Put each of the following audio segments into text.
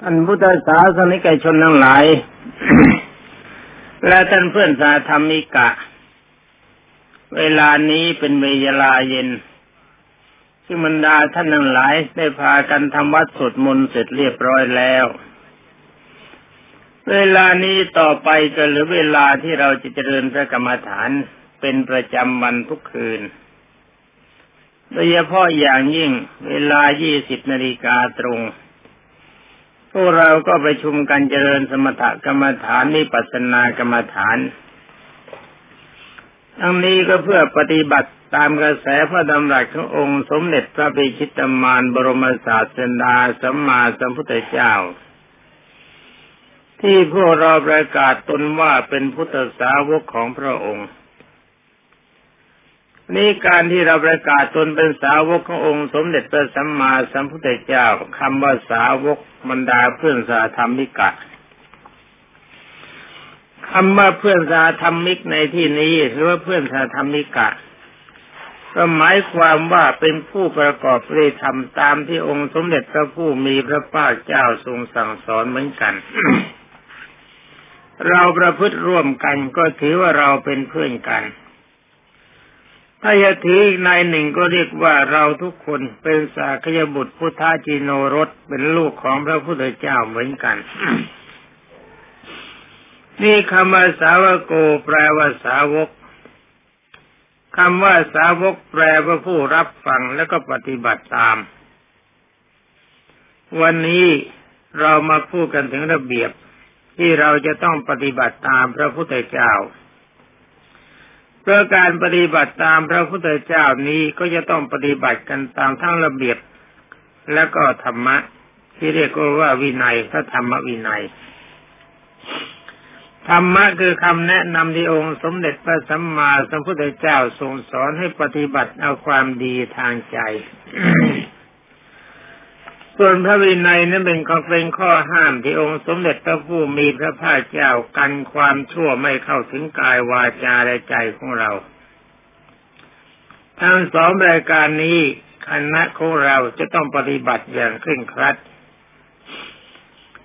ท่านพุทธศาสนิกชนทั้งหลาย และท่านเพื่อนสาธรรมิกะ เวลานี้เป็นเวลาเย็นที่บรรดาท่านทั้งหลายได้พากันทำวัดสวดมนต์เสร็จเรียบร้อยแล้ว เวลานี้ต่อไปก็หลือเวลาที่เราจะเจริญพระกรรมฐานเป็นประจำวันทุกคืน โดยเฉพาะอย่างยิ่งเวลา 20นาฬิกาตรง วกเราก็ไปชุมกันเจริญสมถกรรมฐานนิปัสสนากรรมฐาน ทั้งนี้ก็เพื่อปฏิบัติตามกระแสพระดำรัสขององค์สมเด็จพระปิชิตมารบรมศาสดาสัมมาสัมพุทธเจ้า ที่พวกเราประกาศตนว่าเป็นพุทธสาวกของพระองค์ นี่การที่เราประกาศตนเป็นสาวกขององค์ สมเด็จพระสัมมาสัมพุทธเจ้าคำว่าสาวกบรรดาเพื่อนสาธรรมิกะคำว่าเพื่อนสาธรรมิกในที่นี้หรือว่าเพื่อนสาธรรมิกะ ก็หมายความว่าเป็นผู้ประกอบเลยทำตามที่องค์สมเด็จพระผู้มีพระภาคเจ้าทรงสั่งสอนเหมือนกัน เราประพฤติร่วมกันก็ถือว่าเราเป็นเพื่อนกัน ถ้าจะถืออีกนายหนึ่งก็เรียกว่าเราทุกคนเป็นสากยบุตรพุทธาจิโนรสเป็นลูกของพระพุทธเจ้าเหมือนกัน นี่คำว่าสาวโกแปลว่าสาวกคำว่าสาวกแปลว่าผู้รับฟังแล้วก็ปฏิบัติตาม วันนี้เรามาพูดกันถึงระเบียบที่เราจะต้องปฏิบัติตามพระพุทธเจ้า พื่อการปฏิบัติตามพระพุทธเจ้านี้ก็จะต้องปฏิบัติกันตามทั้งระเบียบ และก็ธรรมะ ที่เรียกว่าวินัยพระธรรมวินัยธรรมะคือคำแนะนำที่องค์สมเด็จพระสัมมาสัมพุทธเจ้าทรงสอนให้ปฏิบัติเอาความดีทางใจ ส่วนพระวินัยนั้นเป็นข้อเป็นข้อห้ามที่องค์สมเด็จพระผู้มีพระภาคเจ้ากันความชั่วไม่เข้าถึงกายวาจาและใจของเรา ทั้งสองรายการนี้คณะของเราจะต้องปฏิบัติอย่างเคร่งครัด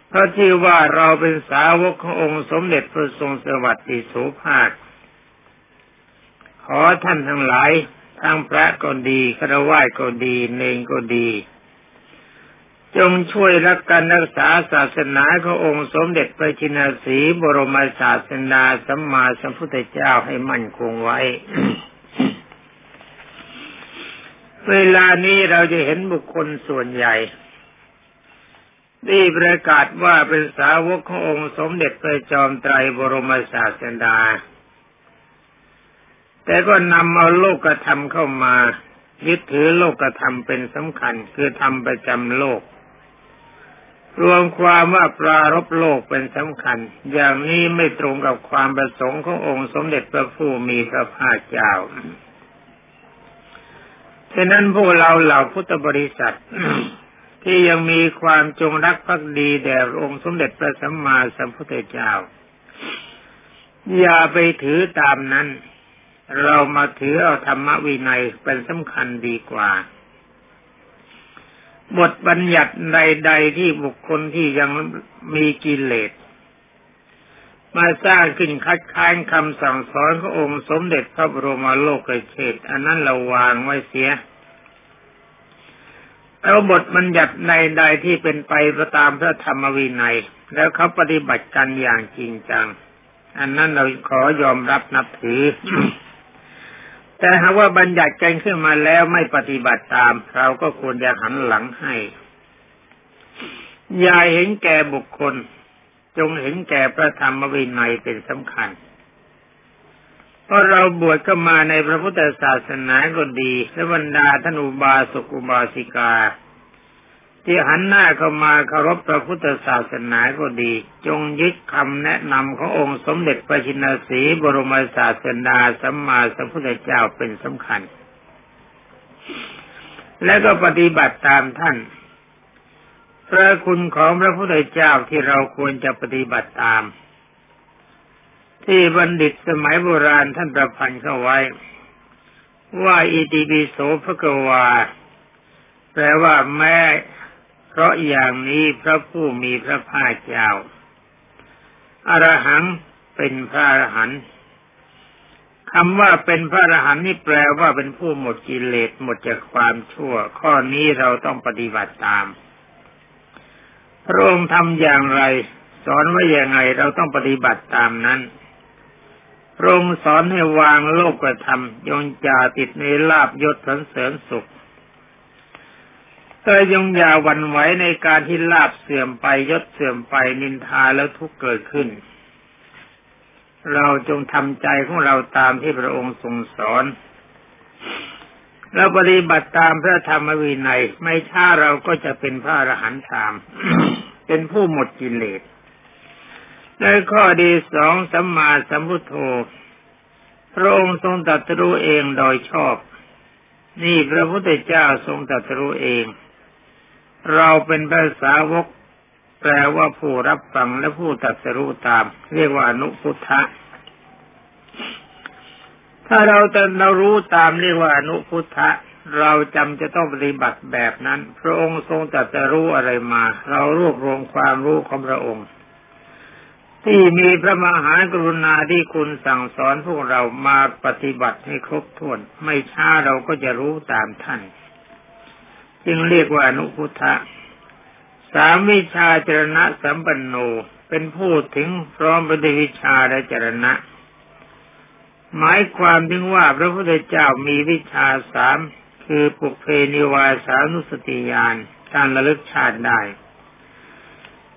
เพราะที่ว่าเราเป็นสาวกขององค์สมเด็จพระทรงสวัสดิสุภาค ขอท่านทั้งหลายทั้งพระก็ดีครวญก็ดีเนงก็ดี จงช่วยรักกันรักษาศาสนาขององค์สมเด็จพระจินสีบรมศาสนาสัมมาสัมพุทธเจ้าให้มั่นคงไว้ เวลานี้เราจะเห็นบุคคลส่วนใหญ่ที่ประกาศว่าเป็นสาวกขององค์สมเด็จพระจอมไตรบรมศาสดา แต่ก็นำเอาโลกธรรมเข้ามายึดถือโลกธรรมเป็นสำคัญคือทำประจำโลก รวมความว่าปรารบโลกเป็นสำคัญ อย่างนี้ไม่ตรงกับความประสงค์ขององค์สมเด็จพระผู้มีพระภาคเจ้าฉะนั้นพวกเราเหล่าพุทธบริษัท ที่ยังมีความจงรักภักดีแด่องค์สมเด็จพระสัมมาสัมพุทธเจ้า อย่าไปถือตามนั้น เรามาถือเอาธรรมวินัยเป็นสำคัญดีกว่า บทบัญญัติใด ๆ ที่บุคคลที่ยังมีกิเลสมาสร้างขึ้นคัดค้านคำสั่งสอนขององค์สมเด็จพระบรมโลกเชษอันนั้นเราวางไว้เสียแล้วบทบัญญัติใดๆที่เป็นไปตามพระธรรมวินัย แล้วเขาปฏิบัติกันอย่างจริงจัง อันนั้นเราขอยอมรับนับถือ แต่หากว่าบัญญัติกันขึ้นมาแล้วไม่ปฏิบัติตาม เราก็ควรจะหันหลังให้อย่าเห็นแก่บุคคล จงเห็นแก่พระธรรมวินัยเป็นสำคัญเพราะเราบวชก็มาในพระพุทธศาสนาก็ดีและบรรดาท่านอุบาสกอุบาสิกา ที่หันหน้าเข้ามาเคารพพระพุทธศาสนาก็ดี จงยึดคำแนะนำขององค์สมเด็จพระชินสีบรมศาสดาสัมมาสัมพุทธเจ้าเป็นสำคัญ และก็ปฏิบัติตามท่าน พระคุณของพระพุทธเจ้าที่เราควรจะปฏิบัติตาม ที่บัณฑิตสมัยโบราณท่านประพันธ์เข้าไว้ ว่าอิติปิโสภะกวา แปลว่าแม้ เพราะอย่างนี้พระผู้มีพระภาคเจ้าอรหังเป็นพระอรหันต์คำว่าเป็นพระอรหันต์นี่แปลว่าเป็นผู้หมดกิเลสหมดจากความชั่ว ข้อนี้เราต้องปฏิบัติตาม พระองค์ทำอย่างไร สอนว่าอย่างไงเราต้องปฏิบัติตามนั้นพระองค์สอนให้วางโลกกระทำยงจาติดในลาบยศสันเสริญสุข แต่ยงอย่าวันไหวในการที่ลาบเสื่อมไปยศเสื่อมไปนินทาแล้วทุกเกิดขึ้น เราจงทำใจของเราตามที่พระองค์ทรงสอนแล้วปฏิบัติตามพระธรรมวินัย ไม่ช้าเราก็จะเป็นพระอรหันต์ตาม เป็นผู้หมดกิเลสในข้อดีสองสัมมาสัมพุทโธพระองค์ทรงตรัสรู้เองโดยชอบ นี่พระพุทธเจ้าทรงตรัสรู้เอง เราเป็นภาษาวก แปลว่าผู้รับฟังและผู้ตัดสรู้ตาม เรียกว่าอนุพุทธะถ้าเราจะเรารู้ตามเรียกว่าอนุพุทธะเราจำจะต้องปฏิบัติแบบนั้น พระองค์ทรงตัดสรู้อะไรมา เรารวบรวมความรู้ของพระองค์ ที่มีพระมหากรุณาที่คุณสั่งสอนพวกเรามาปฏิบัติให้ครบถ้วน ไม่ช้าเราก็จะรู้ตามท่าน จึงเรียกว่าอนุพุทธะสามวิชาจรณะสัมปันโนเป็นผู้ถึงพร้อมปฏิวิชาและจรณะ หมายความถึงว่าพระพุทธเจ้ามีวิชาสามคือปุเพนิวาสานุสติญาณการระลึกชาติได้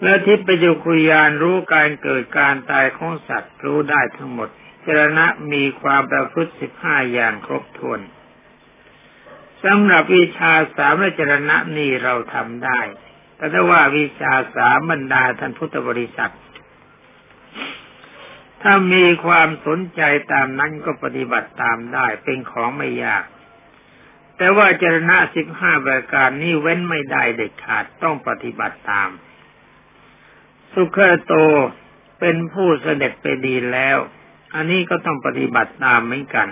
และทิพยคุยานรู้การเกิดการตายของสัตว์รู้ได้ทั้งหมดจรณะมีความประพฤติสิบห้าอย่างครบถ้วน สำหรับวิชาสามจรณะนี่เราทำได้ แต่ถ้าว่าวิชาสามบรรดาท่านพุทธบริษัท ถ้ามีความสนใจตามนั้นก็ปฏิบัติตามได้เป็นของไม่ยาก แต่ว่าจรณะสิบห้าประการนี้เว้นไม่ได้เด็ดขาดต้องปฏิบัติตาม สุขโตเป็นผู้เสด็จไปดีแล้ว อันนี้ก็ต้องปฏิบัติตามเหมือนกัน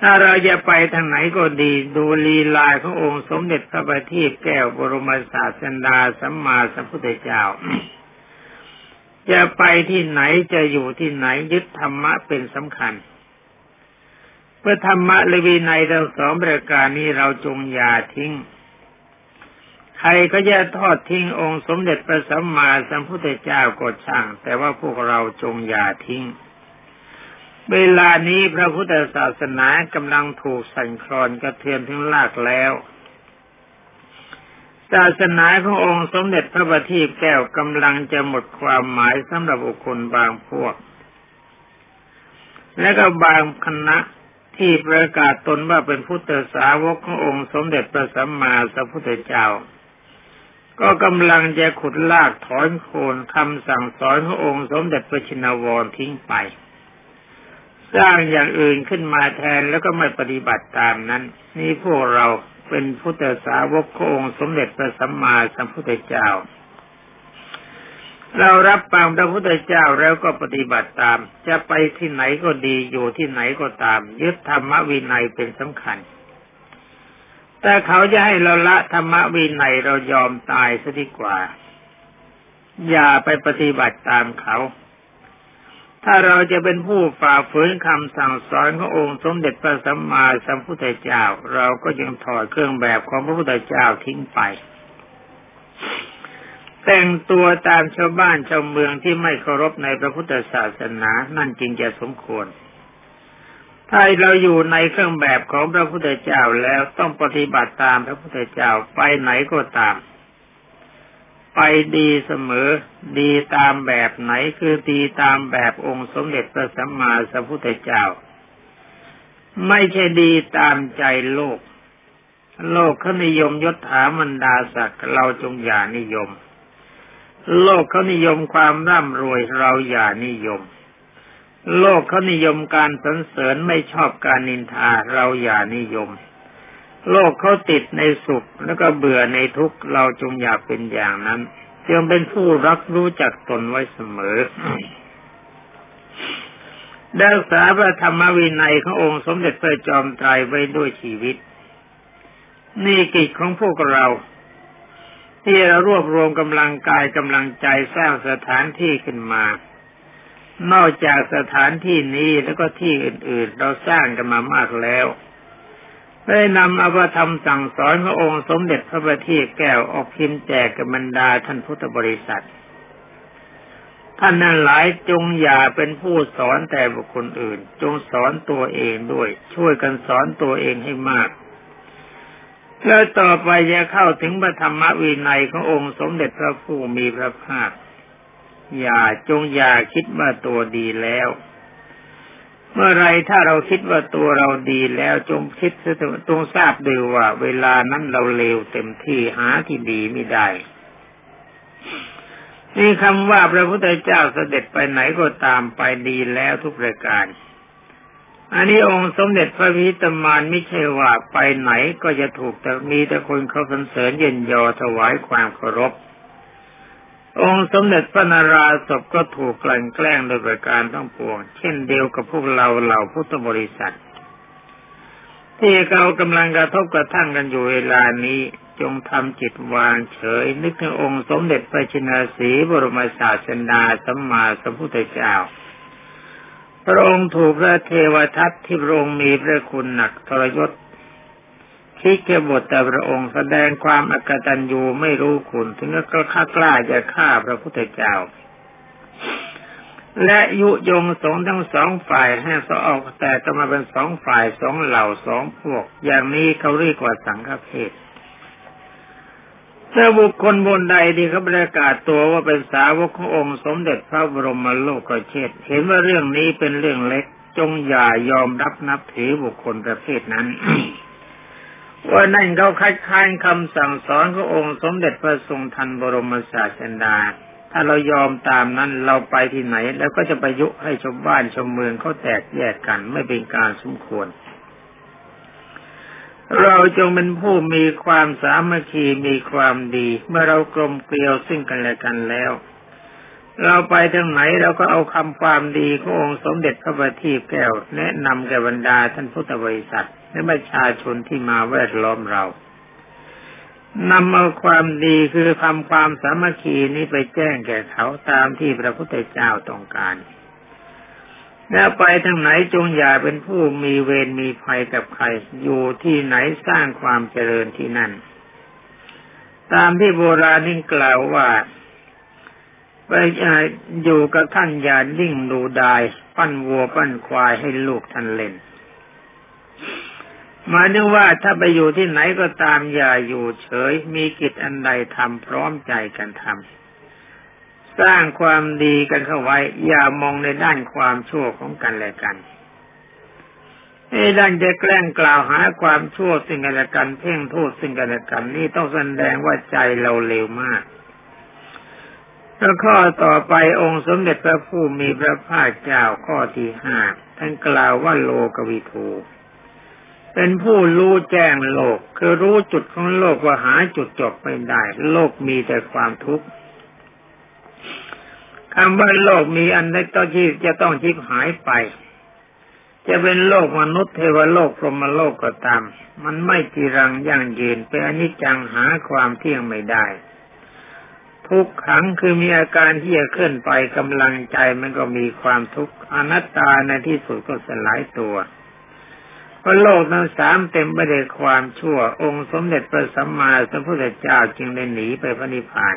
ถ้าเราจะไปทางไหนก็ดีดูลีลาขององค์สมเด็จพระบัณฑิตแก้วบรมศาสดาสัมมาสัมพุทธเจ้า จะไปที่ไหนจะอยู่ที่ไหนยึดธรรมะเป็นสำคัญ เพื่อธรรมะเลวีในทั้งสองประการนี้เราจงอย่าทิ้ง ใครก็จะทอดทิ้งองค์สมเด็จพระสัมมาสัมพุทธเจ้าก็ช่าง แต่ว่าพวกเราจงอย่าทิ้ง เวลานี้พระพุทธศาสนากำลังถูกสั่นคลอนกระเทือนถึงลากแล้ว ศาสนาขององค์สมเด็จพระบัณฑิตแก้วกำลังจะหมดความหมายสำหรับบุคคลบางพวก และก็บางคณะที่ประกาศตนว่าเป็นพุทธสาวกขององค์สมเด็จพระสัมมาสัมพุทธเจ้า ก็กำลังจะขุดลากถอนโคนคำสั่งสอนขององค์สมเด็จพระชินวรทิ้งไป สร้างอย่างอื่นขึ้นมาแทนแล้วก็ไม่ปฏิบัติตามนั้น นี่พวกเราเป็นพุทธสาวกขององค์สมเด็จพระสัมมาสัมพุทธเจ้า เรารับฟังพระพุทธเจ้าแล้วก็ปฏิบัติตาม จะไปที่ไหนก็ดีอยู่ที่ไหนก็ตาม ยึดธรรมวินัยเป็นสำคัญ แต่เขาจะให้เราละธรรมวินัยเรายอมตายซะดีกว่า อย่าไปปฏิบัติตามเขา ถ้าเราจะเป็นผู้ฝ่าฝืนคำสั่งสอนขององค์สมเด็จพระสัมมาสัมพุทธเจ้า เราก็ยังถอดเครื่องแบบของพระพุทธเจ้าทิ้งไป แต่งตัวตามชาวบ้านชาวเมืองที่ไม่เคารพในพระพุทธศาสนานั่นจริงจะสมควร ถ้าเราอยู่ในเครื่องแบบของพระพุทธเจ้าแล้วต้องปฏิบัติตามพระพุทธเจ้าไปไหนก็ตาม ไปดีเสมอ ดีตามแบบไหนคือดีตามแบบองค์สมเด็จพระสัมมาสัมพุทธเจ้า ไม่ใช่ดีตามใจโลก โลกเขานิยมยศถามันดาศักดิ์เราจงอย่านิยม โลกเขานิยมความร่ำรวยเราอย่านิยม โลกเขานิยมการสรรเสริญไม่ชอบการนินทาเราอย่านิยม โลกเขาติดในสุขแล้วก็เบื่อในทุกข์เราจงอย่าเป็นอย่างนั้นจงเป็นผู้รักรู้จักตนไว้เสมอดักษาพระธรรมวินัยขององค์สมเด็จพระจอมไตรไว้ด้วยชีวิต นี่กิจของพวกเรา ที่เรารวบรวมกำลังกายกำลังใจสร้างสถานที่ขึ้นมา นอกจากสถานที่นี้แล้วก็ที่อื่นๆ เราสร้างกันมามากแล้ว ได้นำอภิธรรมสั่งสอนพระองค์สมเด็จพระบัณฑิตแก้วออกพิมพ์แจกกับบรรดาท่านพุทธบริษัท ท่านนั้นหลายจงอย่าเป็นผู้สอนแต่บุคคลอื่น จงสอนตัวเองด้วย ช่วยกันสอนตัวเองให้มากแล้วต่อไปจะเข้าถึงพระธรรมวินัยขององค์สมเด็จพระผู้มีพระภาค อย่าจงอย่าคิดว่าตัวดีแล้ว เมื่อไรถ้าเราคิดว่าตัวเราดีแล้วจงคิดจงทราบดูว่า เวลานั้นเราเลวเต็มที่หาที่ดีไม่ได้ นี่คำว่าพระพุทธเจ้าเสด็จไปไหนก็ตามไปดีแล้วทุกประการ อันนี้องค์สมเด็จพระพิตมานไม่ใช่ว่าไปไหนก็จะถูกแต่มีแต่คนเขาสรรเสริญเย็นยอถวายความเคารพ องค์สมเด็จพระนาราศพก็ถูกกลั่นแกล้งโดยประการทั้งปวง เช่นเดียวกับพวกเราเหล่าพุทธบริษัท ที่เรากำลังกระทบกระทั่งกันอยู่เวลานี้จงทำจิตวางเฉย นึกถึงองค์สมเด็จพระชินาสีบรมศาสดาสัมมาสัมพุทธเจ้า พระองค์ถูกพระเทวทัตที่พระองค์มีพระคุณหนักทรยศ คิดแค่บทแต่พระองค์แสดงความอกตัญญูไม่รู้คุณ ถึงก็ข้ากล้าจะฆ่าพระพุทธเจ้า และยุยงสงทั้งสองฝ่ายให้สออกแต่ก็มาเป็นสองฝ่ายสองเหล่าสองพวก อย่างนี้เขาเรียกว่าสังฆเพศถ้าบุคคลบนใดที่เขาประกาศตัวว่าเป็นสาวกขององค์สมเด็จพระบรมโลกเชษเห็นว่าเรื่องนี้เป็นเรื่องเล็ก จงอย่ายอมรับนับถือบุคคลประเภทนั้น ว่านั่นเขาคัดค้านคำสั่งสอนขององค์สมเด็จพระทรงทันบรมศาสดา ถ้าเรายอมตามนั้นเราไปที่ไหน แล้วก็จะไปยุให้ชาวบ้านชาวเมืองเขาแตกแยกกันไม่เป็นการสมควร เราจงเป็นผู้มีความสามัคคีมีความดี เมื่อเรากลมเกลียวซึ่งกันและกันแล้ว เราไปทางไหนเราก็เอาคำความดีขององค์สมเด็จพระบัณฑิตแก้ว แนะนำแก่บรรดาท่านพุทธบริษัท และประชาชนที่มาแวดล้อมเรานำเอาความดีคือทำความสามัคคีนี้ไปแจ้งแก่เขาตามที่พระพุทธเจ้าต้องการ แล้วไปทางไหนจงอย่าเป็นผู้มีเวรมีภัยกับใคร อยู่ที่ไหนสร้างความเจริญที่นั่น ตามที่โบราณนี่งกล่าวว่าไปอยู่กับท่านอย่าลิ่งดูดาย ปั้นวัวปั้นควายให้ลูกท่านเล่น หมายถึงว่าถ้าไปอยู่ที่ไหนก็ตามอย่าอยู่เฉย มีกิจอันใดทำพร้อมใจกันทำสร้างความดีกันเข้าไว้ อย่ามองในด้านความชั่วของกันและกันไอ้ด้านจะแกล้งกล่าวหาความชั่วสิ่งกันและกัน เพ่งโทษสิ่งกันและกัน นี่ต้องแสดงว่าใจเราเลวมากแล้วข้อต่อไปองค์สมเด็จพระผู้มีพระภาคเจ้าข้อที่ห้าท่านกล่าวว่าโลกวิทู เป็นผู้รู้แจ้งโลก คือรู้จุดของโลกว่าหาจุดจบไม่ได้ โลกมีแต่ความทุกข์คำว่าโลกมีอันใดต้องที่จะต้องชิบหายไป จะเป็นโลกมนุษย์เทวโลกพรหมโลกก็ตาม มันไม่จีรังยั่งยืนเป็นอนิจจังหาความเที่ยงไม่ได้ ทุกขังคือมีอาการที่จะเคลื่อนไปกำลังใจมันก็มีความทุกข์อนัตตาในที่สุดก็สลายตัว พราะโลกนั้นสามเต็มไปด้วยความชั่ว องค์สมเด็จพระสัมมาสัมพุทธเจ้าจึงได้หนีไปพระนิพพาน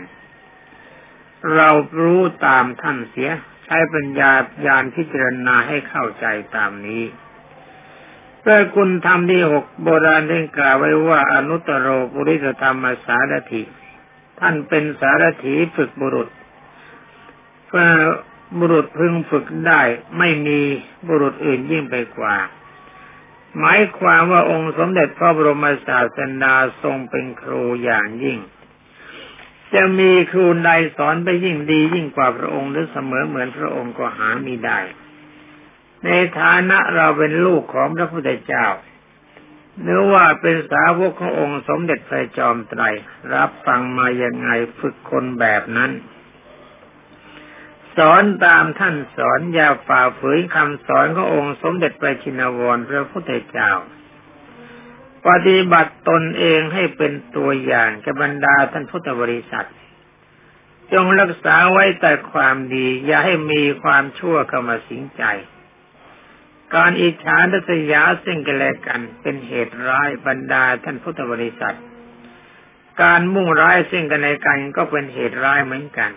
เรารู้ตามท่านเสีย ใช้ปัญญาญาณพิจารณาให้เข้าใจตามนี้เพื่อคุณธรรมที่หกโบราณได้กล่าวไว้ว่าอนุตตรโรปุริสธรรมสารถิท่านเป็นสารถีฝึกบุรุษเพื่อบุรุษพึงฝึกได้ไม่มีบุรุษอื่นยิ่งไปกว่า หมายความว่าองค์สมเด็จพระบรมศาสดาทรงเป็นครูอย่างยิ่ง จะมีครูใดสอนไปยิ่งดียิ่งกว่าพระองค์หรือเสมอเหมือนพระองค์ก็หาไม่ได้ ในฐานะเราเป็นลูกของพระพุทธเจ้าหรือว่าเป็นสาวกขององค์สมเด็จพระจอมไตรรับฟังมายังไงฝึกคนแบบนั้น สอนตามท่านสอนอย่าฝ่าฝืนคำสอนขององค์สมเด็จพระชินวรพระพุทธเจ้า ปฏิบัติตนเองให้เป็นตัวอย่างแก่บรรดาท่านพุทธบริษัท จงรักษาไว้แต่ความดี อย่าให้มีความชั่วเข้ามาสิงใจ การอิจฉาทัศยาซึ่งกันและกันเป็นเหตุร้ายบรรดาท่านพุทธบริษัท การมุ่งร้ายซึ่งกันและกันก็เป็นเหตุร้ายเหมือนกัน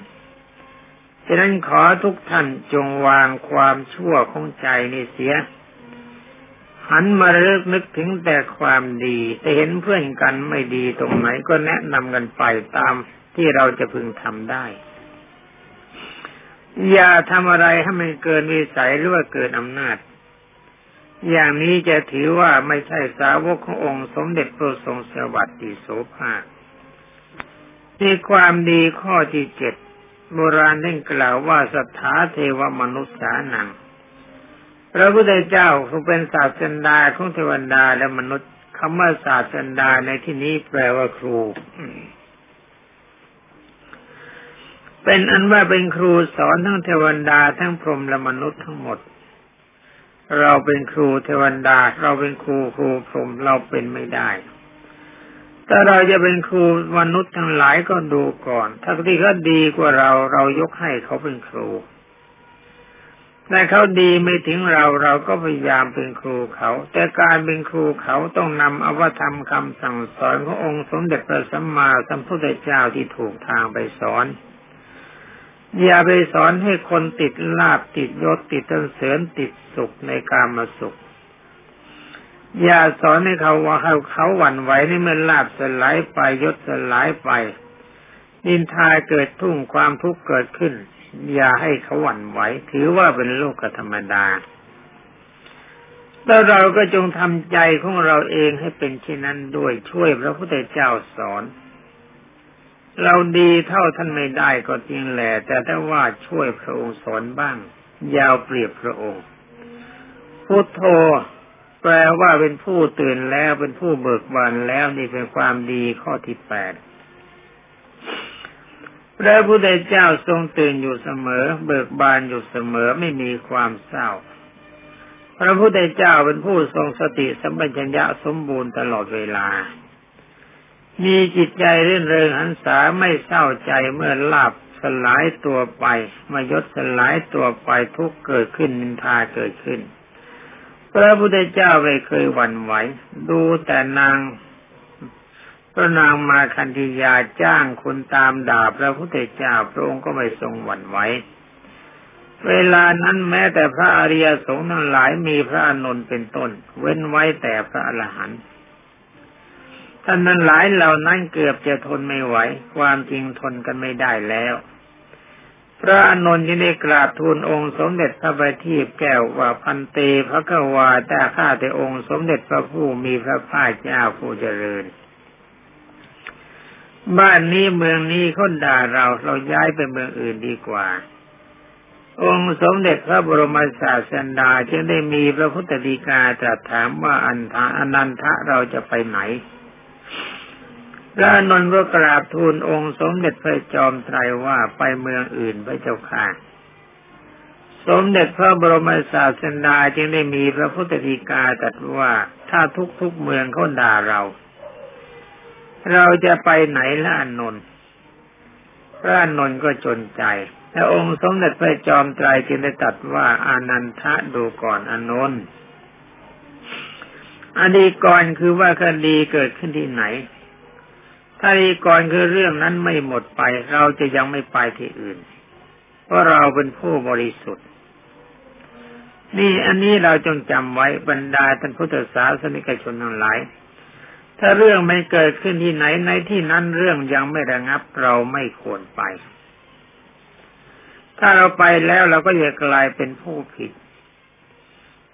ฉะนั้นขอทุกท่านจงวางความชั่วของใจนี่เสีย หันมาเลิกนึกถึงแต่ความดีแต่เห็นเพื่อนกันไม่ดีตรงไหนก็แนะนำกันไปตามที่เราจะพึงทำได้ อย่าทำอะไรให้มันเกินวิสัยหรือว่าเกินอำนาจ อย่างนี้จะถือว่าไม่ใช่สาวกขององค์สมเด็จพระทรงสวัสดิโสภามีความดีข้อที่เจ็ด โบราณได้กล่าวว่าสัทธาเทวมนุษย์สานังพระพุทธเจ้าทรงเป็นศาสดาของเทวดาและมนุษย์คำว่าศาสดาในที่นี้แปลว่าครู เป็นอันว่าเป็นครูสอนทั้งเทวดาทั้งพรหมและมนุษย์ทั้งหมด เราเป็นครูเทวดาเราเป็นครูครูพรหมเราเป็นไม่ได้ ถ้าเราจะเป็นครูมนุษย์ทั้งหลายก็ดูก่อน ถ้าที่เขาดีกว่าเราเรายกให้เขาเป็นครูแต่เขาดีไม่ถึงเราเราก็พยายามเป็นครูเขา แต่การเป็นครูเขาต้องนำอวธรรมคำสั่งสอนขององค์สมเด็จพระสัมมาสัมพุทธเจ้าที่ถูกทางไปสอน อย่าไปสอนให้คนติดลาบติดยศติดตันเสริญติดสุขในการมาสุข อย่าสอนให้เขาว่าเขาเขาหวั่นไหวในเมื่อลาบสลายไปยศสลายไป นินทาเกิดทุ่งความทุกข์เกิดขึ้น อย่าให้เขาหวั่นไหว ถือว่าเป็นโลกธรรมดาแล้วเราก็จงทำใจของเราเองให้เป็นเช่นนั้นด้วยช่วยพระพุทธเจ้าสอน เราดีเท่าท่านไม่ได้ก็จริงแหละแต่ถ้าว่าช่วยพระองค์สอนบ้าง ยาวเปรียบพระองค์พุทโธ แปลว่าเป็นผู้ตื่นแล้วเป็นผู้เบิกบานแล้วนี่เป็นความดีข้อที่แปดพระพุทธเจ้าทรงตื่นอยู่เสมอ เบิกบานอยู่เสมอไม่มีความเศร้า พระพุทธเจ้าเป็นผู้ทรงสติสัมปชัญญะสมบูรณ์ตลอดเวลา มีจิตใจเรื่นเริงหันษาไม่เศร้าใจเมื่อลาบสลายตัวไปมายศสลายตัวไปทุกเกิดขึ้นนินทาเกิดขึ้น พระพุทธเจ้าไม่เคยหวั่นไหว ดูแต่นางพระนางมาคันธียาจ้างคนตามด่าพระพุทธเจ้าพระองค์ก็ไม่ทรงหวั่นไหวเวลานั้นแม้แต่พระอริยสงฆ์ทั้งหลายมีพระอนุนเป็นต้น เว้นไว้แต่พระอรหันต์ท่านนั้นหลายเหล่านั้นเกือบจะทนไม่ไหว ความจริงทนกันไม่ได้แล้ว พระอนุนยังได้กราบทูลองค์สมเด็จพระบัณฑิตแก้วว่าพันเตพระกวาแต่ข้าแต่องค์สมเด็จพระผู้มีพระภาคเจ้าผู้เจริญ บ้านนี้เมืองนี้คนด่าเราเราย้ายไปเมืองอื่นดีกว่า องค์สมเด็จพระบรมศาสดาจึงได้มีพระพุทธดีกาตรัสถามว่าอันทาอนันทะเราจะไปไหน พระนนท์ก็กราบทูลองค์สมเด็จพระจอมไตรว่าไปเมืองอื่นพระเจ้าค่ะ สมเด็จพระบรมศาสดาจึงได้มีพระพุทธฎีกาตรัสว่าถ้าทุกๆเมืองเขาด่าเรา เราจะไปไหนล่ะอนนท์พระนนท์ก็จนใจแต่องค์สมเด็จพระจอมไตรจึงได้ตรัสว่าอานันทะดูก่อนอนนท์อดีก่อนคือว่าคดีเกิดขึ้นที่ไหน ถ้าดีก่อนคือเรื่องนั้นไม่หมดไป เราจะยังไม่ไปที่อื่น เพราะเราเป็นผู้บริสุทธิ์ นี่อันนี้เราจงจำไว้บรรดาท่านพุทธศาสนิกชนทั้งหลาย ถ้าเรื่องไม่เกิดขึ้นที่ไหนในที่นั้นเรื่องยังไม่ระงับเราไม่ควรไป ถ้าเราไปแล้วเราก็จะกลายเป็นผู้ผิด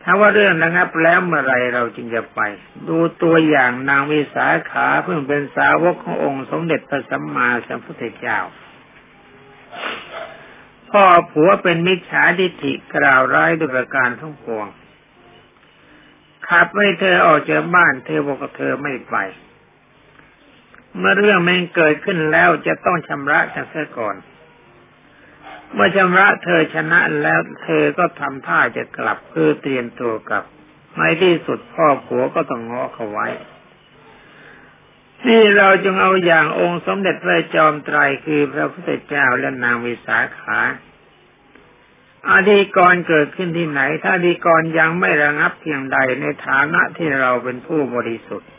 ถ้าว่าเรื่องระงับแล้วเมื่อไรเราจึงจะไป ดูตัวอย่างนางวิสาขาเพิ่งเป็นสาวกขององค์สมเด็จพระสัมมาสัมพุทธเจ้า พ่อผัวเป็นมิจฉาทิฏฐิกล่าวร้ายด้วยประการทั้งปวงขับให้เธอออกจากบ้านเธอบอกเธอไม่ไป เมื่อเรื่องมันเกิดขึ้นแล้วจะต้องชำระกันเสียก่อน เมื่อชำระเธอชนะแล้วเธอก็ทำท่าจะกลับเพื่อเตรียมตัวกลับในที่สุดพ่อผัวก็ต้องง้อเขาไว้ นี่เราจงเอาอย่างองค์สมเด็จพระจอมไตรคือพระพุทธเจ้าและนางวิสาขาอาดีกรเกิดขึ้นที่ไหน ถ้าดีกรยังไม่ระงับเพียงใดในฐานะที่เราเป็นผู้บริสุทธิ์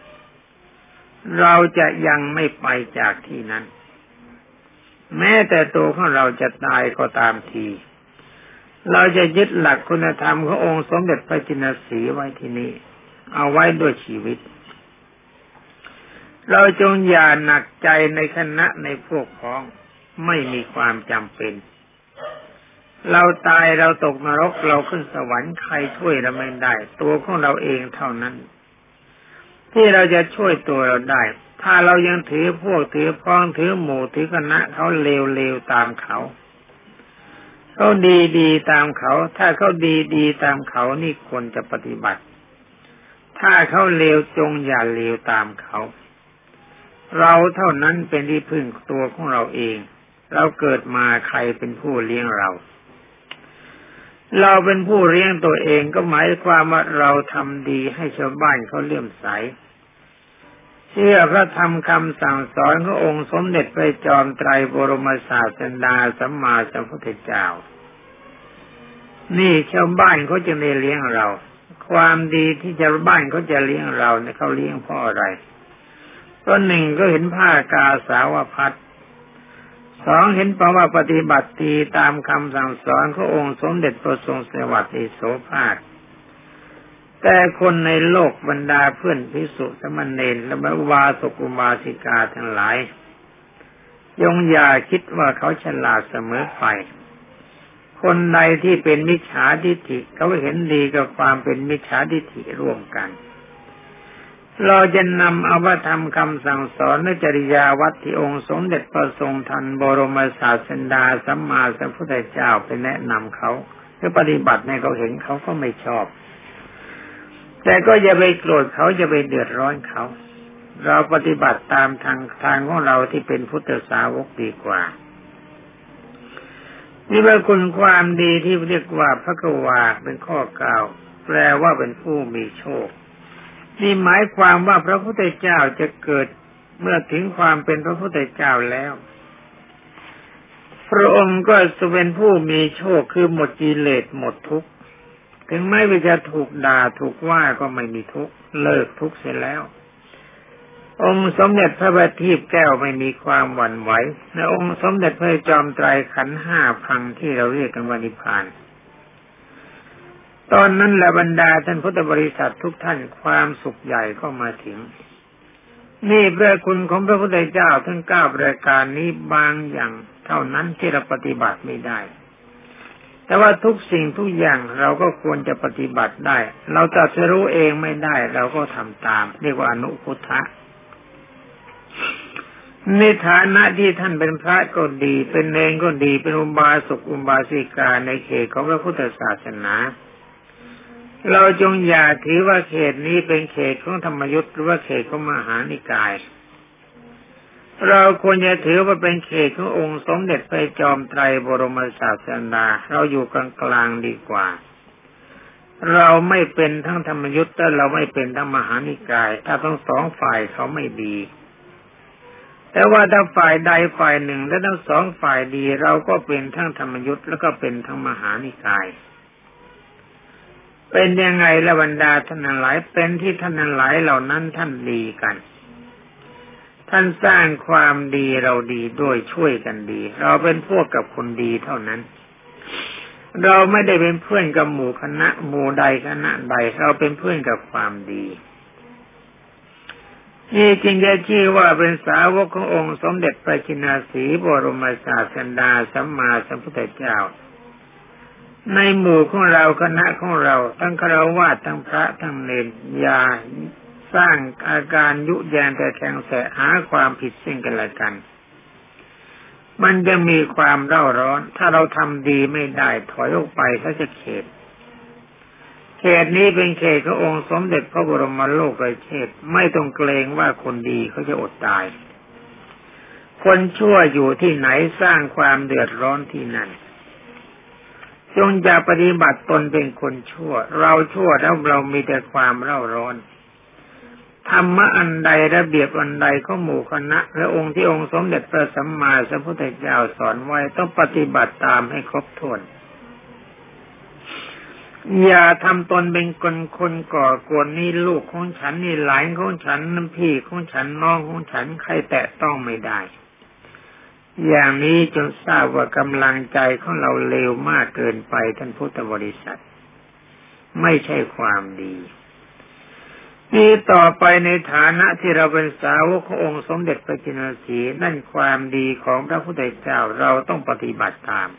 เราจะยังไม่ไปจากที่นั้น แม้แต่ตัวของเราจะตายก็ตามที เราจะยึดหลักคุณธรรมขององค์สมเด็จพระจินสีไว้ที่นี้ เอาไว้ด้วยชีวิต เราจงอย่าหนักใจในคณะในพวกพ้องไม่มีความจำเป็น เราตายเราตกนรกเราขึ้นสวรรค์ใครช่วยเราไม่ได้ ตัวของเราเองเท่านั้น ที่เราจะช่วยตัวเราได้ ถ้าเรายังถือพวกถือพ้องถือหมู่ถือคณะเขาเลวเลวตามเขาเขาดีดีตามเขา ถ้าเขาดีดีตามเขานี่ควรจะปฏิบัติ ถ้าเขาเลวจงอย่าเลวตามเขา เราเท่านั้นเป็นที่พึ่งตัวของเราเอง เราเกิดมาใครเป็นผู้เลี้ยงเรา เราเป็นผู้เลี้ยงตัวเองก็หมายความว่าเราทำดีให้ชาวบ้านเขาเลื่อมใส เชื่อพระธรรมคำสั่งสอนขององค์สมเด็จพระจอมไตรบรมศาสดาสัมมาสัมพุทธเจ้า นี่ชาวบ้านเขาจะได้เลี้ยงเรา ความดีที่ชาวบ้านเขาจะเลี้ยงเราเนี่ยเขาเลี้ยงเพราะอะไรเพราะหนึ่งก็เห็นผ้ากาสาวพัดสองเห็นเพราว่าปฏิบัติตีตามคำสั่งสอนขององค์สมเด็จพระทรงสวัสดิโสภาค แต่คนในโลกบรรดาเพื่อนพิสุสมณเณรและวาสกุมาสิกาทั้งหลาย ยงอย่าคิดว่าเขาฉลาดเสมอไป คนใดที่เป็นมิจฉาทิฏฐิเขาเห็นดีกับความเป็นมิจฉาทิฏฐิร่วมกัน เราจะนำอาพระธรรมคำสั่งสอนในจริยาวัดที่องค์สมเด็จพระทรงทันบรมศาสดาสัมมาสัมพุทธเจ้าไปแนะนำเขาเพื่อปฏิบัติในเขาเห็นเขาก็ไม่ชอบ แต่ก็อย่าไปโกรธเขาจะไปเดือดร้อนเขา เราปฏิบัติตามทางทางของเราที่เป็นพุทธสาวกดีกว่านี่เป็นคุณความดีที่เรียกว่าพระกวาเป็นข้อกล่าว แปลว่าเป็นผู้มีโชค นี่หมายความว่าพระพุทธเจ้าจะเกิดเมื่อถึงความเป็นพระพุทธเจ้าแล้ว พระองค์ก็จะเป็นผู้มีโชคคือหมดกิเลสหมดทุกข์ ถึงไม่ว่าจะถูกด่าถูกว่าก็ไม่มีทุกข์เลิกทุกข์เสียแล้ว องค์สมเด็จพระบัณฑิตแก้วไม่มีความหวั่นไหวในองค์สมเด็จพระจอมไตรขันห้าพังที่เราเรียกกันว่านิพานตอนนั้นละบรรดาท่านพุทธบริษัททุกท่านความสุขใหญ่ก็มาถึง นี่พระคุณของพระพุทธเจ้าทั้งเก้าประการนี้บางอย่าง เท่านั้นที่เราปฏิบัติไม่ได้ แต่ว่าทุกสิ่งทุกอย่างเราก็ควรจะปฏิบัติได้ เราจะจะรู้เองไม่ได้ เราก็ทำตาม เรียกว่าอนุพุทธะในฐานะที่ท่านเป็นพระก็ดี เป็นเนงก็ดี เป็นอุบาสกอุบาสิกาในเขตของพระพุทธศาสนา เราจงอย่าถือว่าเขตนี้เป็นเขตของธรรมยุทธ์หรือว่าเขตของมหานิกาย เราควรจะถือว่าเป็นเขตขององค์สมเด็จพระจอมไตรบรมศาสดาเราอยู่กลางกลางดีกว่า เราไม่เป็นทั้งธรรมยุทธ์แต่เราไม่เป็นทั้งมหานิกาย ถ้าทั้งสองฝ่ายเขาไม่ดี แต่ว่าถ้าฝ่ายใดฝ่ายหนึ่งและทั้งสองฝ่ายดี เราก็เป็นทั้งธรรมยุทธ์แล้วก็เป็นทั้งมหานิกายเป็นยังไงละบรรดาท่านหลายเป็นที่ท่านหลายเหล่านั้นท่านดีกัน ท่านสร้างความดีเราดีด้วยช่วยกันดี เราเป็นพวกกับคนดีเท่านั้น เราไม่ได้เป็นเพื่อนกับหมู่คณะหมู่ใดคณะใดเราเป็นเพื่อนกับความดีนี่จริงจะชื่อว่าเป็นสาวกขององค์สมเด็จพระจินาสีบรมศาสดาสัมมาสัมพุทธเจ้า ในหมู่ของเราคณะของเรา ทั้งคารวะทั้งพระทั้งเนรยา สร้างอาการยุแยงแต่แข่งแสหาความผิดสิ่งกันละกัน มันจะมีความเร่าร้อน ถ้าเราทำดีไม่ได้ถอยออกไปถ้าจะเขต เขตนี้เป็นเขตขององค์สมเด็จพระบรมโลกเชษไม่ต้องเกรงว่าคนดีเขาจะอดตาย คนชั่วอยู่ที่ไหนสร้างความเดือดร้อนที่นั่นจงอย่าปฏิบัติตนเป็นคนชั่ว เราชั่วแล้วเรามีแต่ความเร่าร้อน ธรรมะอันใดระเบียบอันใดก็หมู่คณะและองค์ที่องค์สมเด็จพระสัมมาสัมพุทธเจ้าสอนไว้ต้องปฏิบัติตามให้ครบถ้วน อย่าทำตนเป็นคนคนก่อกวนนี่ลูกของฉันนี่หลานของฉันน้ำพี่ของฉันน้องของฉันใครแตะต้องไม่ได้ อย่างนี้จนทราบว่ากำลังใจของเราเลวมากเกินไปท่านพุทธบริษัท ไม่ใช่ความดี นี่ต่อไปในฐานะที่เราเป็นสาวกขององค์สมเด็จพระจินสีนั่นความดีของพระพุทธเจ้าเราต้องปฏิบัติตาม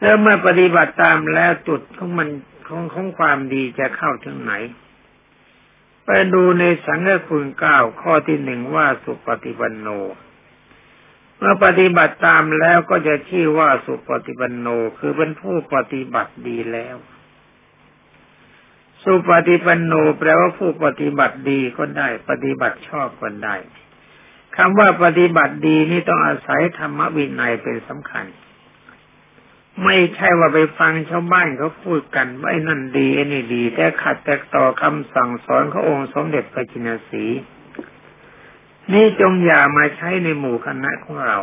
แล้วเมื่อปฏิบัติตามแล้วจุดของมันของของความดีจะเข้าถึงไหน ไปดูในสังฆคุณเก้าข้อที่หนึ่งว่าสุปฏิปันโน เมื่อปฏิบัติตามแล้วก็จะชื่อว่าสุปฏิปันโนคือเป็นผู้ปฏิบัติดีแล้ว สุปฏิปันโนแปลว่าผู้ปฏิบัติดีก็ได้ ปฏิบัติชอบก็ได้คำว่าปฏิบัติดีนี่ต้องอาศัยธรรมวินัยเป็นสำคัญ ไม่ใช่ว่าไปฟังชาวบ้านเขาพูดกันว่าไอ้นั่นดีไอ้นี่ดี แต่ขัดแตกต่อคำสั่งสอนขององค์สมเด็จพระจินสีนี่จงอย่ามาใช้ในหมู่คณะของเรา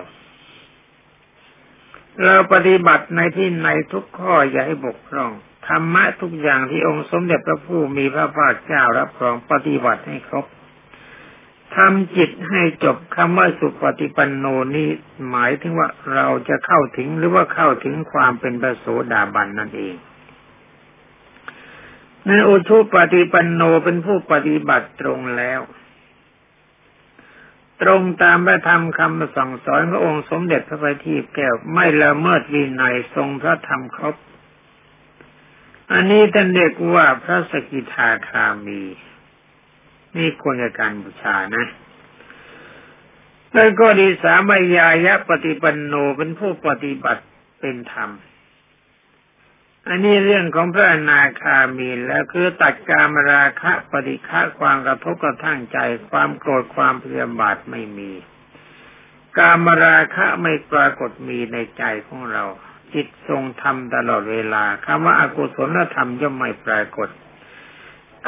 เราปฏิบัติในที่ในทุกข้ออย่าให้บกพร่อง ธรรมะทุกอย่างที่องค์สมเด็จพระผู้มีพระภาคเจ้ารับรองปฏิบัติให้ครบทำจิตให้จบคำว่าสุปฏิปันโนนี้หมายถึงว่าเราจะเข้าถึงหรือว่าเข้าถึงความเป็นพระโสดาบันนั่นเองในอุชุปฏิปันโนเป็นผู้ปฏิบัติตรงแล้ว ตรงตามพระธรรมคำสั่งสอนขององค์สมเด็จพระบัณฑิตแก้วไม่ละเมิดวินัยทรงพระธรรมครบ อันนี้ท่านเรียกว่าพระสกิทาคามี นี่ควรจะการบูชานะแล้วก็ดีสามัยายะปฏิปันโนเป็นผู้ปฏิบัติเป็นธรรม อันนี้เรื่องของพระอนาคามีแล้วคือตัดการมราคะปฏิฆะความกระทบกระทั่งใจ ความโกรธความเพียบาทไม่มี การมราคะไม่ปรากฏมีในใจของเรา จิตทรงธรรมตลอดเวลาคำว่าอากุศลธรรมย่อมไม่ปรากฏ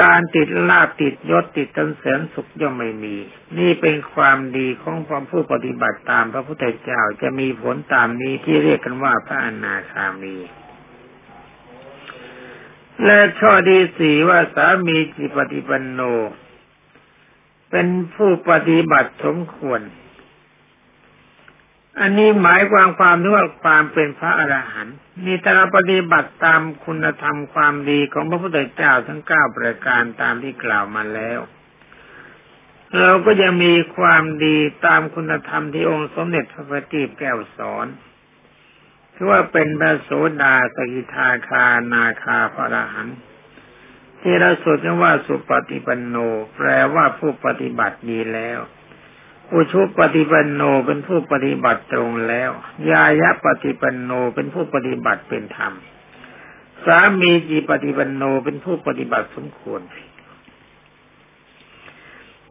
การติดลาบติดยศติดตันเสริญสุขย่อมไม่มี นี่เป็นความดีของความผู้ปฏิบัติตามพระพุทธเจ้าจะมีผลตามนี้ที่เรียกกันว่าพระอนาคามีและข้อดีสี่ว่าสามีจิปฏิปันโน เป็นผู้ปฏิบัติสมควร อันนี้หมายความความที่ว่าความเป็นพระอรหันต์นี่ถ้าเราปฏิบัติตามคุณธรรมความดีของพระพุทธเจ้าทั้งเก้าประการตามที่กล่าวมาแล้ว เราก็จะมีความดีตามคุณธรรมที่องค์สมเด็จพระพุทธแก้วสอนคือว่าเป็นพระโสดาสกิทาคานาคาพระอรหันต์ที่เราสวดกันว่าสุปฏิปันโน แปลว่าผู้ปฏิบัติดีแล้ว อุชุปฏิปันโนเป็นผู้ปฏิบัติตรงแล้ว ยายะปฏิปันโนเป็นผู้ปฏิบัติเป็นธรรม สามีจีปฏิปันโนเป็นผู้ปฏิบัติสมควร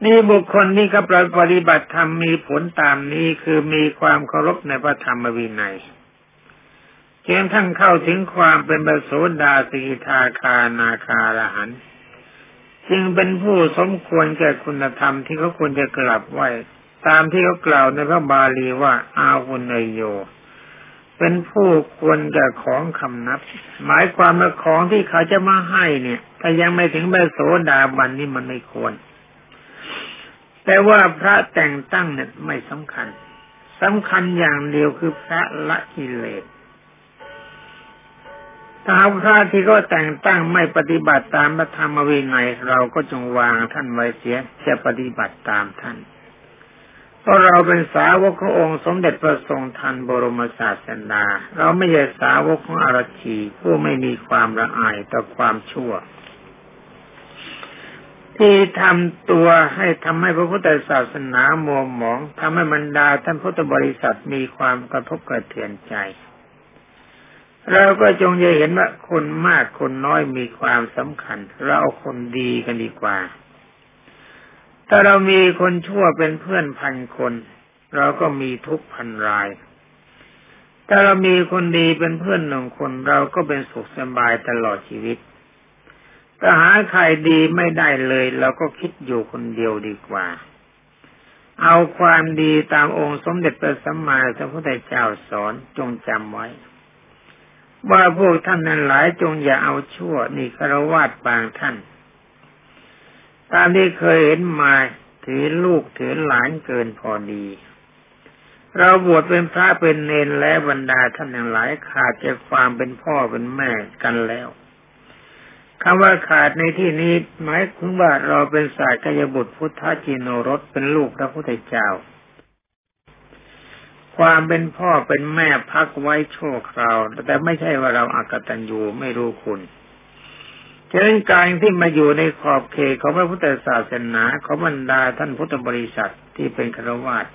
นี่บุคคลที่กำลังปฏิบัติธรรมมีผลตามนี้คือมีความเคารพในพระธรรมวินัยเพียงทั้งเข้าถึงความเป็นบโสดาสิกทาคานาคารหันจึงเป็นผู้สมควรแก่คุณธรรมที่เขาควรจะกลับไหว ตามที่เขากล่าวในพระบาลีว่า อาวุนโย เป็นผู้ควรแก่ของคำนับ หมายความว่าของที่เขาจะมาให้เนี่ย ถ้ายังไม่ถึงแบบโสดาบันนี่มันไม่ควร แต่ว่าพระแต่งตั้งเนี่ยไม่สำคัญสำคัญอย่างเดียวคือพระละกิเลสถ้าพระที่ก็แต่งตั้งไม่ปฏิบัติตามพระธรรมวินัยเราก็จงวางท่านไว้เสียจะปฏิบัติตามท่าน เพราะเราเป็นสาวกขององค์สมเด็จพระทรงทันบรมศาสดา เราไม่ใช่สาวกของอรชีผู้ไม่มีความละอายต่อความชั่ว ที่ทำตัวให้ทำให้พระพุทธศาสนามัวหมองทำให้บรรดาท่านพุทธบริษัทมีความกระทบกระเทือนใจเราก็จงจะเห็นว่าคนมากคนน้อยมีความสำคัญ เราคนดีกันดีกว่า ถ้าเรามีคนชั่วเป็นเพื่อนพันคน เราก็มีทุกพันราย ถ้าเรามีคนดีเป็นเพื่อนหนึ่งคน เราก็เป็นสุขสบายตลอดชีวิตก็หาใครดีไม่ได้เลยเราก็คิดอยู่คนเดียวดีกว่า เอาความดีตามองค์สมเด็จพระสัมมาสัมพุทธเจ้าสอนจงจำไว้ ว่าพวกท่านนั้นหลายจงอย่าเอาชั่วนี่คารวาสบางท่าน ตามที่เคยเห็นมาถือลูกถือหลานเกินพอดี เราบวชเป็นพระเป็นเนนและบรรดาท่านอย่างหลายขาดจากความเป็นพ่อเป็นแม่กันแล้วคำว่าขาดในที่นี้หมายถึงว่าเราเป็นสายกายบุตรพุทธจิโนรสเป็นลูกพระพุทธเจ้า ความเป็นพ่อเป็นแม่พักไว้ชั่วคราว แต่ไม่ใช่ว่าเราอากตันยูไม่รู้คุณ ฉะนั้นการที่มาอยู่ในขอบเขตของพระพุทธศาสนาของบรรดาท่านพุทธบริษัทที่เป็นครวาส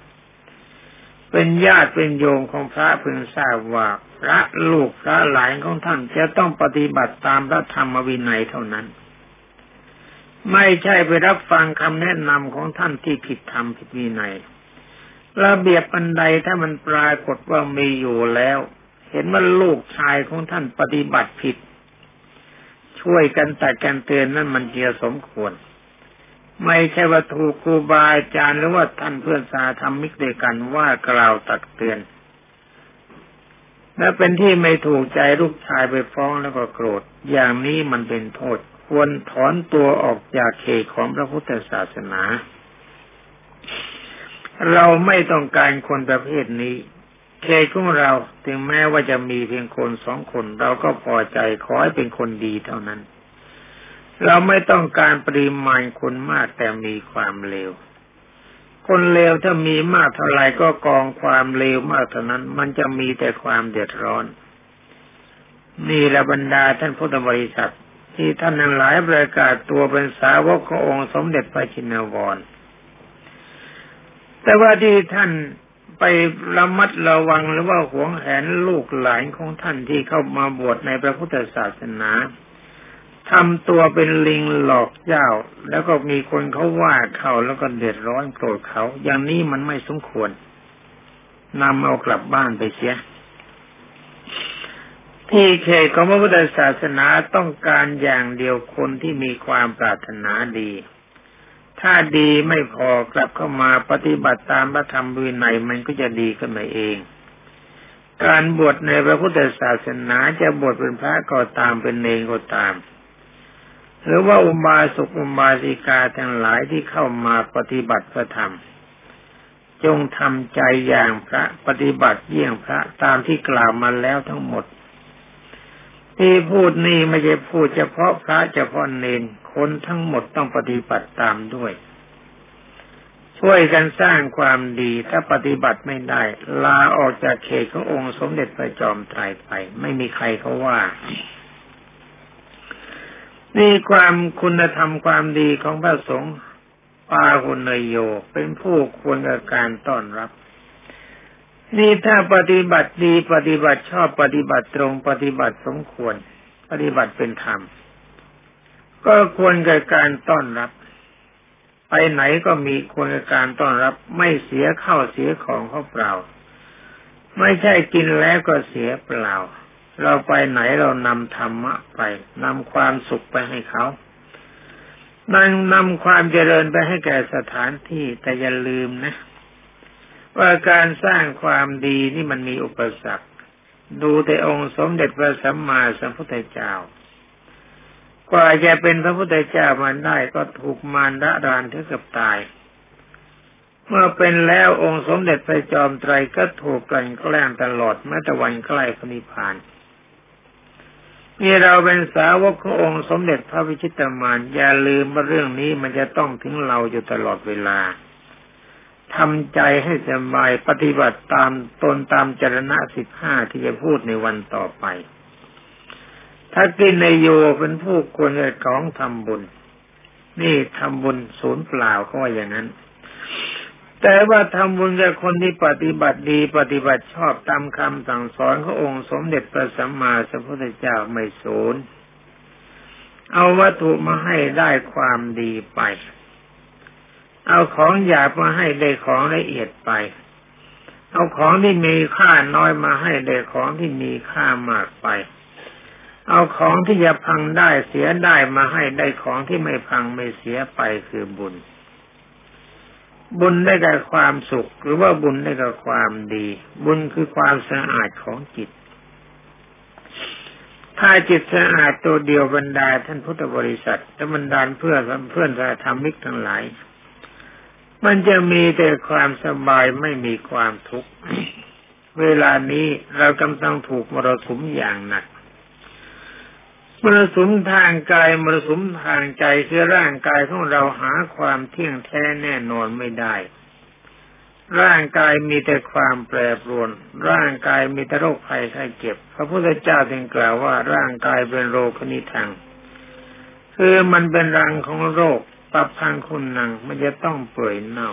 เป็นญาติเป็นโยมของพระพึงทราบว่าพระลูกพระหลานของท่านจะต้องปฏิบัติตามพระธรรมวินัยเท่านั้น ไม่ใช่ไปรับฟังคำแนะนำของท่านที่ผิดธรรมผิดวินัยระเบียบอันใดถ้ามันปรากฏว่ามีอยู่แล้ว เห็นว่าลูกชายของท่านปฏิบัติผิด ช่วยกันแต่กันเตือนนั่นมันเจียสมควร ไม่ใช่ว่าถูกครูบาอาจารย์หรือว่าท่านเพื่อนสาธรรมิกเดกันว่ากล่าวตักเตือน และเป็นที่ไม่ถูกใจลูกชายไปฟ้องแล้วก็โกรธ อย่างนี้มันเป็นโทษ ควรถอนตัวออกจากเขตของพระพุทธศาสนา เราไม่ต้องการคนประเภทนี้ เขตของเราถึงแม้ว่าจะมีเพียงคนสองคนเราก็พอใจขอให้เป็นคนดีเท่านั้น เราไม่ต้องการปริมาณคนมากแต่มีความเลวคนเลวถ้ามีมากเท่าไหร่ก็กองความเลวมากเท่านั้น มันจะมีแต่ความเดือดร้อน นี่ละบรรดาท่านพุทธบริษัท ที่ท่านนั้นหลายประกาศตัวเป็นสาวกขององค์สมเด็จพระชินวรแต่ว่าที่ท่าน ไประมัดระวังหรือว่าหวงแหนลูกหลานของท่านที่เข้ามาบวชในพระพุทธศาสนาทำตัวเป็นลิงหลอกเจ้า แล้วก็มีคนเขาว่าเขาแล้วก็เดือดร้อนโกรธเขา อย่างนี้มันไม่สมควรนำเอากลับบ้านไปเสีย ที่เขตของพระพุทธศาสนาต้องการอย่างเดียวคนที่มีความปรารถนาดี ถ้าดีไม่พอกลับเข้ามาปฏิบัติตามพระธรรมวินัยมันก็จะดีขึ้นมาเอง การบวชในพระพุทธศาสนาจะบวชเป็นพระก็ตามเป็นเนรก็ตาม หรือว่าอุบาสกอุบาสิกาทั้งหลายที่เข้ามาปฏิบัติพระธรรม จงทำใจอย่างพระปฏิบัติเยี่ยงพระตามที่กล่าวมาแล้วทั้งหมด ที่พูดนี่ไม่ใช่พูดเฉพาะพระเฉพาะเนนคนทั้งหมดต้องปฏิบัติตามด้วย ช่วยกันสร้างความดีถ้าปฏิบัติไม่ได้ ลาออกจากเขตขององค์สมเด็จพระจอมไตรไป ไม่มีใครเขาว่านี่ความคุณธรรมความดีของพระสงฆ์ปาหุนโยเป็นผู้ควรกับการต้อนรับ นี่ถ้าปฏิบัติดีปฏิบัติชอบปฏิบัติตรงปฏิบัติสมควร ปฏิบัติเป็นธรรม ก็ควรกับการต้อนรับ ไปไหนก็มีควรกับการต้อนรับ ไม่เสียข้าวเสียของเขาเปล่า ไม่ใช่กินแล้วก็เสียเปล่า เราไปไหนเรานำธรรมะไปนำความสุขไปให้เขานั่งนำความเจริญไปให้แก่สถานที่แต่อย่าลืมนะ ว่าการสร้างความดีนี่มันมีอุปสรรค ดูแต่องค์สมเด็จพระสัมมาสัมพุทธเจ้า กว่าจะเป็นพระพุทธเจ้ามันได้ก็ถูกมารระดานถึงกับตาย เมื่อเป็นแล้วองค์สมเด็จพระจอมไตรก็ถูกกลั่นแกล้งตลอดแม้แต่วันใกล้พระนิพพานนี่เราเป็นสาวกขององค์สมเด็จพระวิชิตมานอย่าลืมว่าเรื่องนี้มันจะต้องถึงเราอยู่ตลอดเวลา ทำใจให้สบายปฏิบัติตามตนตามจรณะสิบห้าที่จะพูดในวันต่อไป ถ้ากินในโยเป็นผู้ควรจะของทำบุญ นี่ทำบุญศูนย์เปล่าเขาว่าอย่างนั้น แต่ว่าทำบุญกับคนที่ปฏิบัติดีปฏิบัติชอบตามคำสั่งสอนขององค์สมเด็จพระสัมมาสัมพุทธเจ้าไม่สูญเอาวัตถุมาให้ได้ความดีไป เอาของหยาบมาให้ได้ของละเอียดไป เอาของที่มีค่าน้อยมาให้ได้ของที่มีค่ามากไป เอาของที่จะพังได้เสียได้มาให้ได้ของที่ไม่พังไม่เสียไปคือบุญ บุญได้แก่ความสุข หรือว่าบุญได้แก่ความดี บุญคือความสะอาดของจิตถ้าจิตสะอาดตัวเดียวบรรดาท่านพุทธบริษัทและบรรดาเพื่อนเพื่อนสาธรรมิกทั้งหลาย มันจะมีแต่ความสบายไม่มีความทุกข์ เวลานี้เรากำลังถูกมรสุมอย่างหนักมรสุมทางกายมรสุมทางใจคือร่างกายของเราหาความเที่ยงแท้แน่นอนไม่ได้ ร่างกายมีแต่ความแปรปรวน ร่างกายมีแต่โรคภัยไข้เจ็บ พระพุทธเจ้าจึงกล่าวว่าร่างกายเป็นโรคนิทังคือมันเป็นรังของโรค ปรับพังคุณนังมันจะต้องเปื่อยเน่า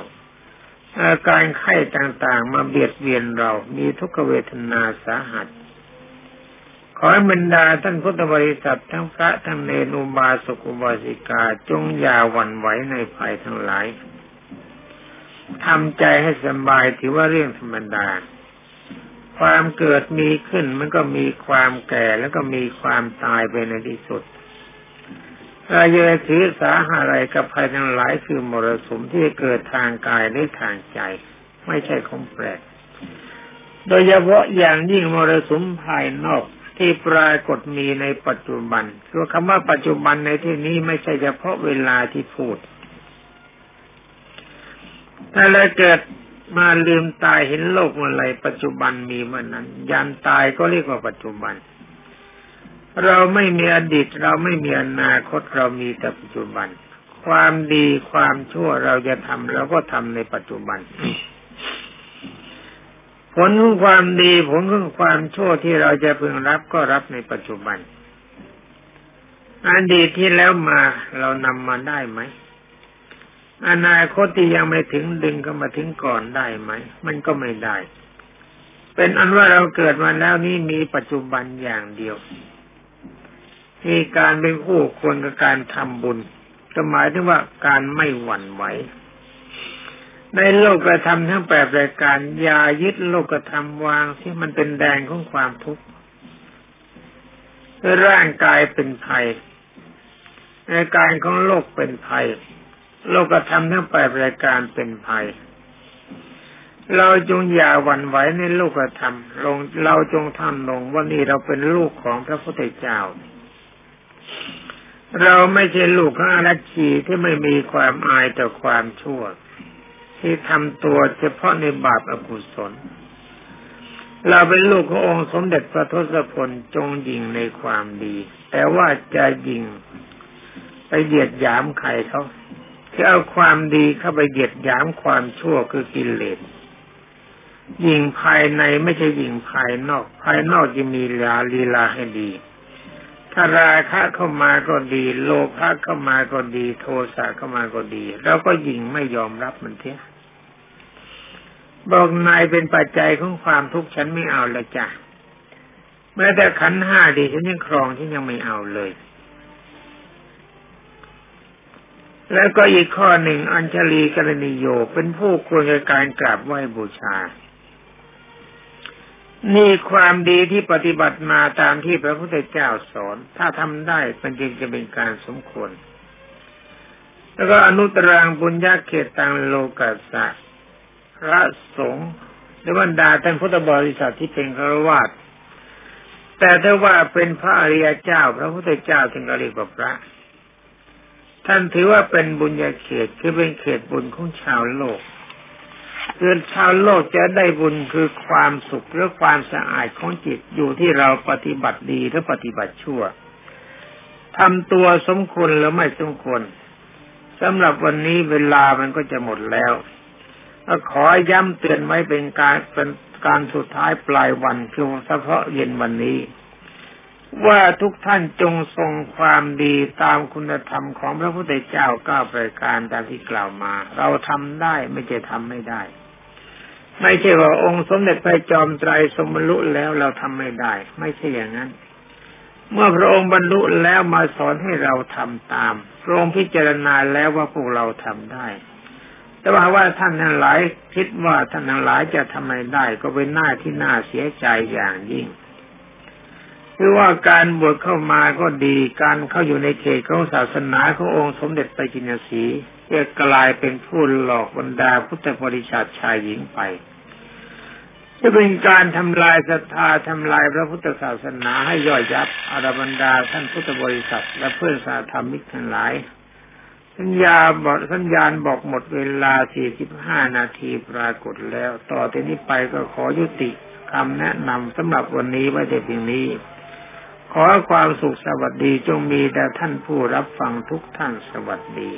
อาการไข้ต่างๆ มาเบียดเบียนเรา มีทุกขเวทนาสาหัส ขอให้บรรดาท่านพุทธบริษัททั้งพระทั้งเนรุบาสกุบาสิกาจงอย่าหวั่นไหวในภัยทั้งหลายทำใจให้สบายถือว่าเรื่องธรรมดา ความเกิดมีขึ้นมันก็มีความแก่แล้วก็มีความตายไปในที่สุด เราจะถือสาอะไรกับภัยทั้งหลายคือมรสุมที่เกิดทางกายหรือทางใจ ไม่ใช่ของแปลก โดยเฉพาะอย่างยิ่งมรสุมภายนอกที่ปรากฏมีในปัจจุบันคือคำว่าปัจจุบันในที่นี้ไม่ใช่เฉพาะเวลาที่พูด ถ้าเราเกิดมาลืมตายเห็นโลกเมื่อไรปัจจุบันมีเมื่อนั้นยันตายก็เรียกว่าปัจจุบัน เราไม่มีอดีตเราไม่มีอนาคตเรามีแต่ปัจจุบัน ความดีความชั่วเราจะทำเราก็ทำในปัจจุบัน ผลของความดีผลของความชั่วที่เราจะพึงรับก็รับในปัจจุบันอดีตที่แล้วมาเรานำมาได้ไหมอนาคตที่ยังไม่ถึงดึงก็มาถึงก่อนได้ไหม มันก็ไม่ได้ เป็นอันว่าเราเกิดมาแล้วนี่มีปัจจุบันอย่างเดียว มีการเป็นผู้ควรกับการทำบุญก็หมายถึงว่าการไม่หวั่นไหวในโลกกระทำทั้งแปดรายการอย่ายึดโลกกระทำวางที่มันเป็นแดงของความทุกข์ร่างกายเป็นภัยในการของโลกเป็นภัย โลกกระทำทั้งแปดรายการเป็นภัย เราจงอย่าหวั่นไหวในโลกธรรมลงเราจงทำลงว่านี่เราเป็นลูกของพระพุทธเจ้า เราไม่ใช่ลูกของอารัชีที่ไม่มีความอายต่อความชั่ว ที่ทำตัวเฉพาะในบาปอกุศล เราเป็นลูกขององค์สมเด็จพระทศพลจงยิงในความดี แต่ว่าจะยิงไปเหยียดหยามใครเขาที่เอาความดีเข้าไปเหยียดหยามความชั่วคือกิเลสยิงภายในไม่ใช่ยิงภายนอก ภายนอกจะมีลาลีลาให้ดี ถ้าราคะเข้ามาก็ดี โลภะเข้ามาก็ดี โทสะเข้ามาก็ดีเราก็ยิงไม่ยอมรับมันเถอะบอกนายเป็นปัจจัยของความทุกข์ฉันไม่เอาละจ้ะแม้แต่ขันห้าดีฉันยังครองฉันยังไม่เอาเลย แล้วก็อีกข้อหนึ่งอัญชลีกรณีโยเป็นผู้ควรในการกราบไหว้บูชา นี่ความดีที่ปฏิบัติมาตามที่พระพุทธเจ้าสอน ถ้าทำได้มันจึงจะเป็นการสมควร แล้วก็อนุตรังบุญญาเขตตังโลกัสสะพระสงฆ์หรือบรรดาท่านพุทธบริษัทที่เป็นฆราวาสแต่ถ้าว่าเป็นพระอริยเจ้า พระพุทธเจ้าถึงเรียกว่าพระ ท่านถือว่าเป็นบุญญาเขตคือเป็นเขตบุญของชาวโลก คือชาวโลกจะได้บุญคือความสุขหรือความสะอาดของจิตอยู่ที่เราปฏิบัติดีหรือปฏิบัติชั่วทำตัวสมควรหรือไม่สมควรสำหรับวันนี้เวลามันก็จะหมดแล้วขอย้ำเตือนไว้เป็นการเป็นการสุดท้ายปลายวันคือเฉพาะเย็นวันนี้ ว่าทุกท่านจงทรงความดีตามคุณธรรมของพระพุทธเจ้าก้าประการตามที่กล่าวมา เราทำได้ไม่ใช่ทำไม่ได้ ไม่ใช่ว่าองค์สมเด็จพระจอมไตรสมบรรลุแล้วเราทำไม่ได้ ไม่ใช่อย่างนั้น เมื่อพระองค์บรรลุแล้วมาสอนให้เราทำตามพระองค์พิจารณาแล้วว่าพวกเราทำได้ แต่ว่าว่าท่านทั้งหลายคิดว่าท่านทั้งหลายจะทำไมได้ ก็เป็นหน้าที่น่าเสียใจอย่างยิ่ง คือว่าการบวชเข้ามาก็ดีการเข้าอยู่ในเขตของศาสนาขององค์สมเด็จไปจินสีจะกลายเป็นผู้หลอกบรรดาพุทธบริษัทชายหญิงไปจะเป็นการทำลายศรัทธาทำลายพระพุทธศาสนาให้ย่อยยับอารบรรดาท่านพุทธบริษัท และเพื่อนสาธรรมิกทั้งหลาย สัญญาบอกสัญญาณบอกหมดเวลา 45 นาทีปรากฏแล้ว ต่อจากนี้ไปก็ขอยุติคำแนะนำสำหรับวันนี้ไว้แต่เพียงนี้ ขอความสุขสวัสดีจงมีแด่ท่านผู้รับฟังทุกท่านสวัสดี